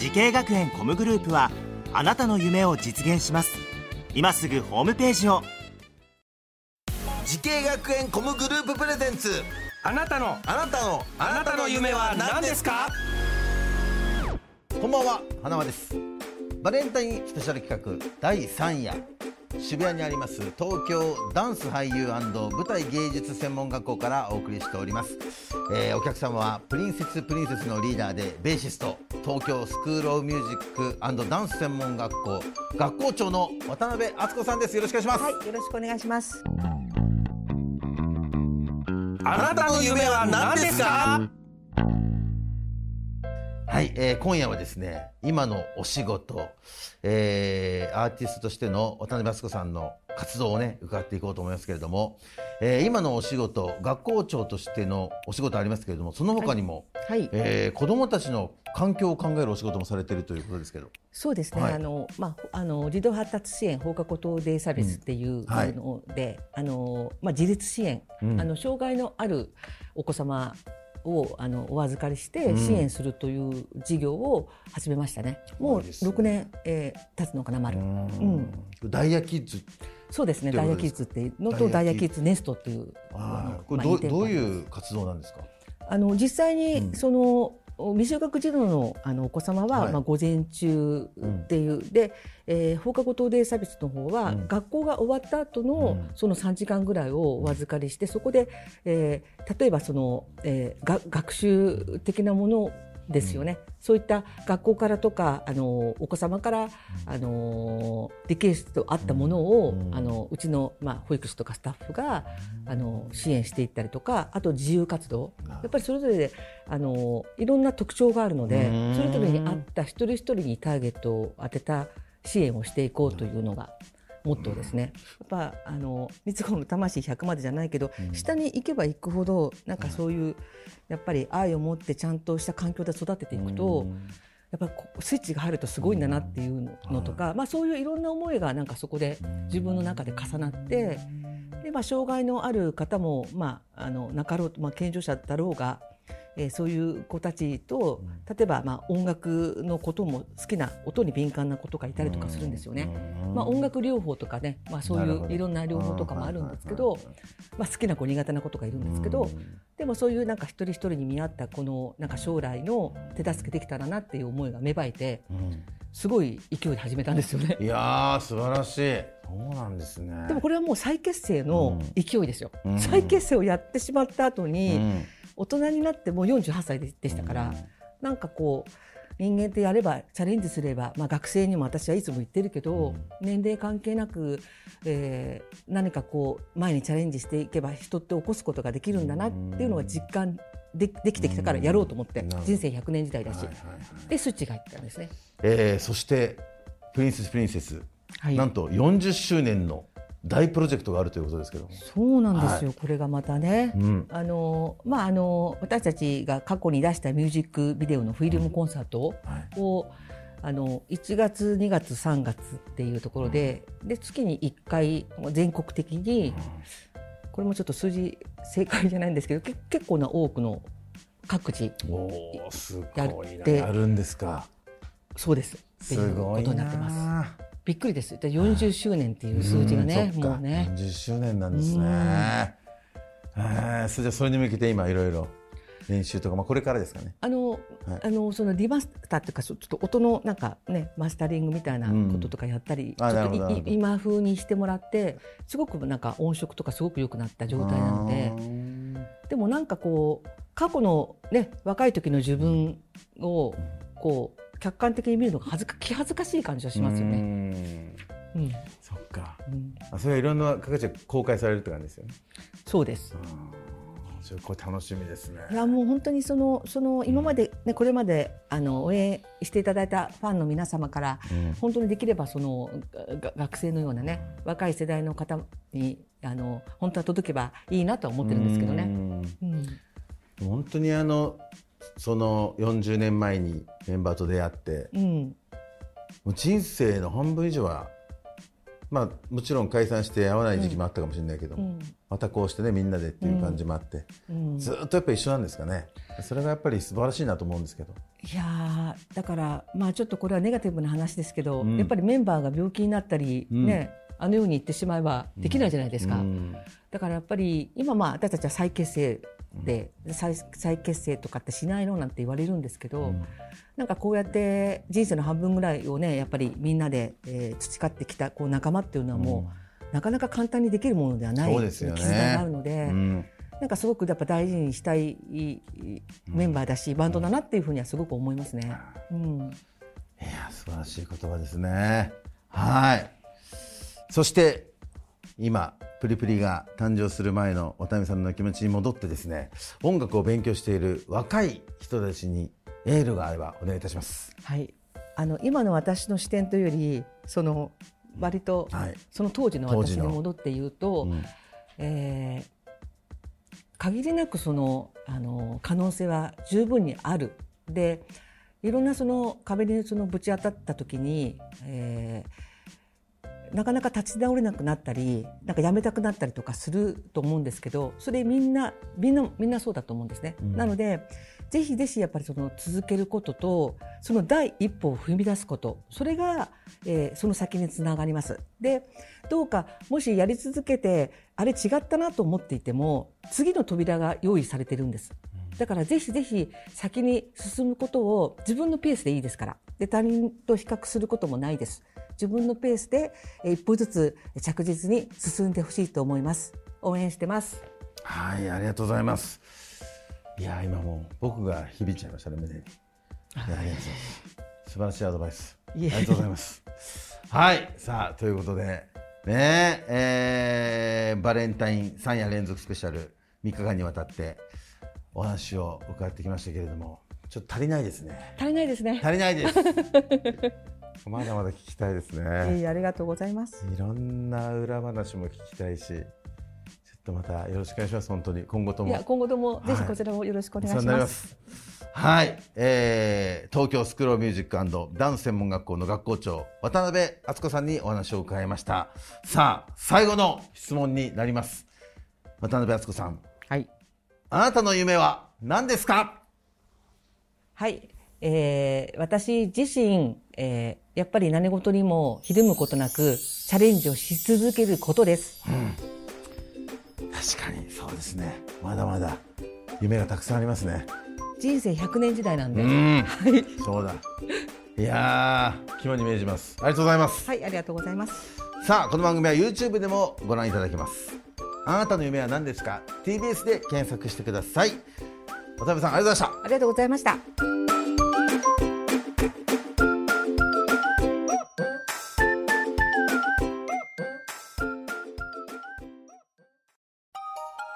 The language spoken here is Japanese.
滋慶学園 COM グループはあなたの夢を実現します。今すぐホームページを。滋慶学園 COM グループプレゼンツ。あなたの。あなたの。あなたの夢は何ですか？こんばんは。花輪です。バレンタインスペシャル企画第3夜渋谷にあります東京ダンス俳優舞台芸術専門学校からお送りしております、えーお客様はプリンセスプリンセスのリーダーでベーシスト東京スクールオブミュージックダンス専門学校学校長の渡辺敦子さんです。よろしくお願いします、はい、よろしくお願いします。あなたの夢は何ですか？はい、えー今夜はですね今のお仕事、えーアーティストとしての渡辺敦子さんの活動をね伺っていこうと思いますけれども、えー今のお仕事学校長としてのお仕事ありますけれどもその他にも、はい、えー子どもたちの環境を考えるお仕事もされているということですけど。そうですね。はい。あのまああの児童発達支援放課後等デイサービスっていううんはい。ので、あのまあ自立支援、うん。あの障害のあるお子様をあのお預かりしてうん。支援するという事業を始めましたね。もうすごいですね。6年、えー経つのかな丸。うん。ダイヤキッズそうですね。ダイヤキッズ。っていうのとダイヤキッズネストっていうこれどうどうあります。いう活動なんですか？あの実際うん。にその、未就学児童のあのお子様は、はい。まあ、午前中っていう、で、えー放課後等デイサービスの方は、うん学校が終わった後の、うん。その3時間ぐらいをお預かりしてそこで、えー例えばその、えーが学習的なものですよね、そういった学校からとかあのお子様から、あのリクエストあったものを、うん。あのうちの、まあ、保育士とかスタッフが、あの支援していったりとかあと自由活動。やっぱりそれぞれであのいろんな特徴があるのでうん。それぞれに合った一人一人にターゲットを当てた支援をしていこうというのがモットーですね。やっぱあの三つ子の魂100までじゃないけど、下に行けば行くほどなんかそういう、やっぱり愛を持ってちゃんとした環境で育てていくと、やっぱスイッチが入るとすごいんだなっていうのとか、まあ、そういういろんな思いがなんかそこで自分の中で重なってで、まあ、障害のある方も、まあ、あのなかろうと、まあ、健常者だろうが、えーそういう子たちと例えば、まあ、音楽のことも好きな音に敏感な子とかいたりとかするんですよね。まあ、音楽療法とかね、まあ、そうないういろんな療法とかもあるんですけど、まあ、好きな子苦手な子とかいるんですけど、でもそういうなんか一人一人に見合ったこのなんか将来の手助けできたらなっていう思いが芽生えてすごい勢いで始めたんですよね。いやー素晴らしい。そうなんですね。でもこれはもう再結成の勢いですよ。うん。再結成をやってしまった後うに、ん大人になってもう48歳ででしたから、なんかこう人間ってやればチャレンジすれば、まあ、学生にも私はいつも言ってるけど、年齢関係なく、えー何かこう前にチャレンジしていけば人って起こすことができるんだなっていうのが実感でできてきたからやろうと思って、人生100年時代だし、はいはいはいでスイッチが入ったんですね。えーそしてプリンセスプリンセス、はい。なんと40周年の大プロジェクトがあるということですけど。もそうなんですよ、これがまたね、うん。あのまあ、あの私たちが過去に出したミュージックビデオのフィルムコンサートを、あの1月2月3月っていうところでで月に1回全国的に、これもちょっと数字正解じゃないんですけどけ結構な多くの各地おーすごやいってなやるんですか。そうです。っていうことになってます。びっくりです。で40周年っていう数字がね、もうね。40周年なんですね。えーそれじゃあそれに向けて今いろいろ練習とか、まあ、これからですかね。あの、あのそのリマスターっていうかちょっと音のなんかねマスタリングみたいなこととかやったり、うんあちょっと今風にしてもらってすごくなんか音色とかすごく良くなった状態なのででもなんかこう過去のね若い時の自分をこう客観的に見るのが恥ずか気恥ずかしい感じがしますようね。ん。うん。そっか。うん。あそれはいろんな形で公開されるって感じですよね。そうです。ちょこれ楽しみですね。いやもう本当にそのその今まで、ね、これまであの応援していただいたファンの皆様から、うん。本当にできればそのが学生のようなね若い世代の方にあの本当は届けばいいなとは思ってるんですけどね。うん。うん。本当にあのその40年前にメンバーと出会ってうん。もう人生の半分以上はまあもちろん解散して会わない時期もあったかもしれないけども、うん。またこうしてねみんなでっていう感じもあって、うん。ずっとやっぱり一緒なんですかね。それがやっぱり素晴らしいなと思うんですけど。いやーだからまあちょっとこれはネガティブな話ですけど、うん。やっぱりメンバーが病気になったり、うん。ねあのように言ってしまえばできないじゃないですか。うん。だからやっぱり今まあ私たちは再結成で、再再結成とかってしないのなんて言われるんですけど、うん。なんかこうやって人生の半分ぐらいをねやっぱりみんなで、えー培ってきたこう仲間っていうのはもう、なかなか簡単にできるものではないね。絆があるので、うん。なんかすごくやっぱ大事にしたいメンバーだし、バンドだなっていうふうにはすごく思いますね。うん。いや素晴らしい言葉ですね。はい。そして今プリプリが誕生する前の渡辺さんの気持ちに戻ってですね音楽を勉強している若い人たちにエールがあればお願いいたします。はい、あの今の私の視点というよりその割とはい。その当時の。私に戻って言うと、うん。えー限りなくそのあの可能性は十分にある。でいろんなその壁にそのぶち当たった時に、えーなかなか立ち直れなくなったりなんかやめたくなったりとかすると思うんですけどそれみんなみんなみんなそうだと思うんですね。うんなのでぜひぜひやっぱりその続けることとその第一歩を踏み出すことそれが、えーその先につながります。でどうかもしやり続けてあれ違ったなと思っていても次の扉が用意されてるんです。だからぜひぜひ先に進むことを自分のペースでいいですからで他人と比較することもないです自分のペースでえー一歩ずつ着実に進んでほしいと思います。応援してます。はいありがとうございます。いや今もう僕が響いちゃいましたね胸に。い。やありがとうございます素晴らしいアドバイス。ありがとうございます。はいさあということでねえーバレンタイン3夜連続スペシャル3日間にわたってお話を伺ってきましたけれどもちょっと足りないですね。足りないですね。足りないですまだまだ聞きたいですね。えありがとうございます。いろんな裏話も聞きたいしちょっとまたよろしくお願いします本当に。今後とも。いや今後ともぜはい。ひこちらもよろしくお願いしまます。す。はい、えー、東京スクローミュージックダンス専門学校の学校長渡辺敦子さんにお話を伺いました。さあ最後の質問になります。渡辺敦子さん。はい。あなたの夢は何ですか？はい、えー私自身、えーやっぱり何事にもひるむことなくチャレンジをし続けることです。確かにそうですね。まだまだ夢がたくさんありますね。人生100年時代なんで、ん。はい、そうだ。いやー肝に銘じます。ありがとうございます。はい、ありがとうございます。さあこの番組は YouTube でもご覧いただけます。あなたの夢は何ですか？TBS で検索してください。渡辺さんありがとうございました。ありがとうございました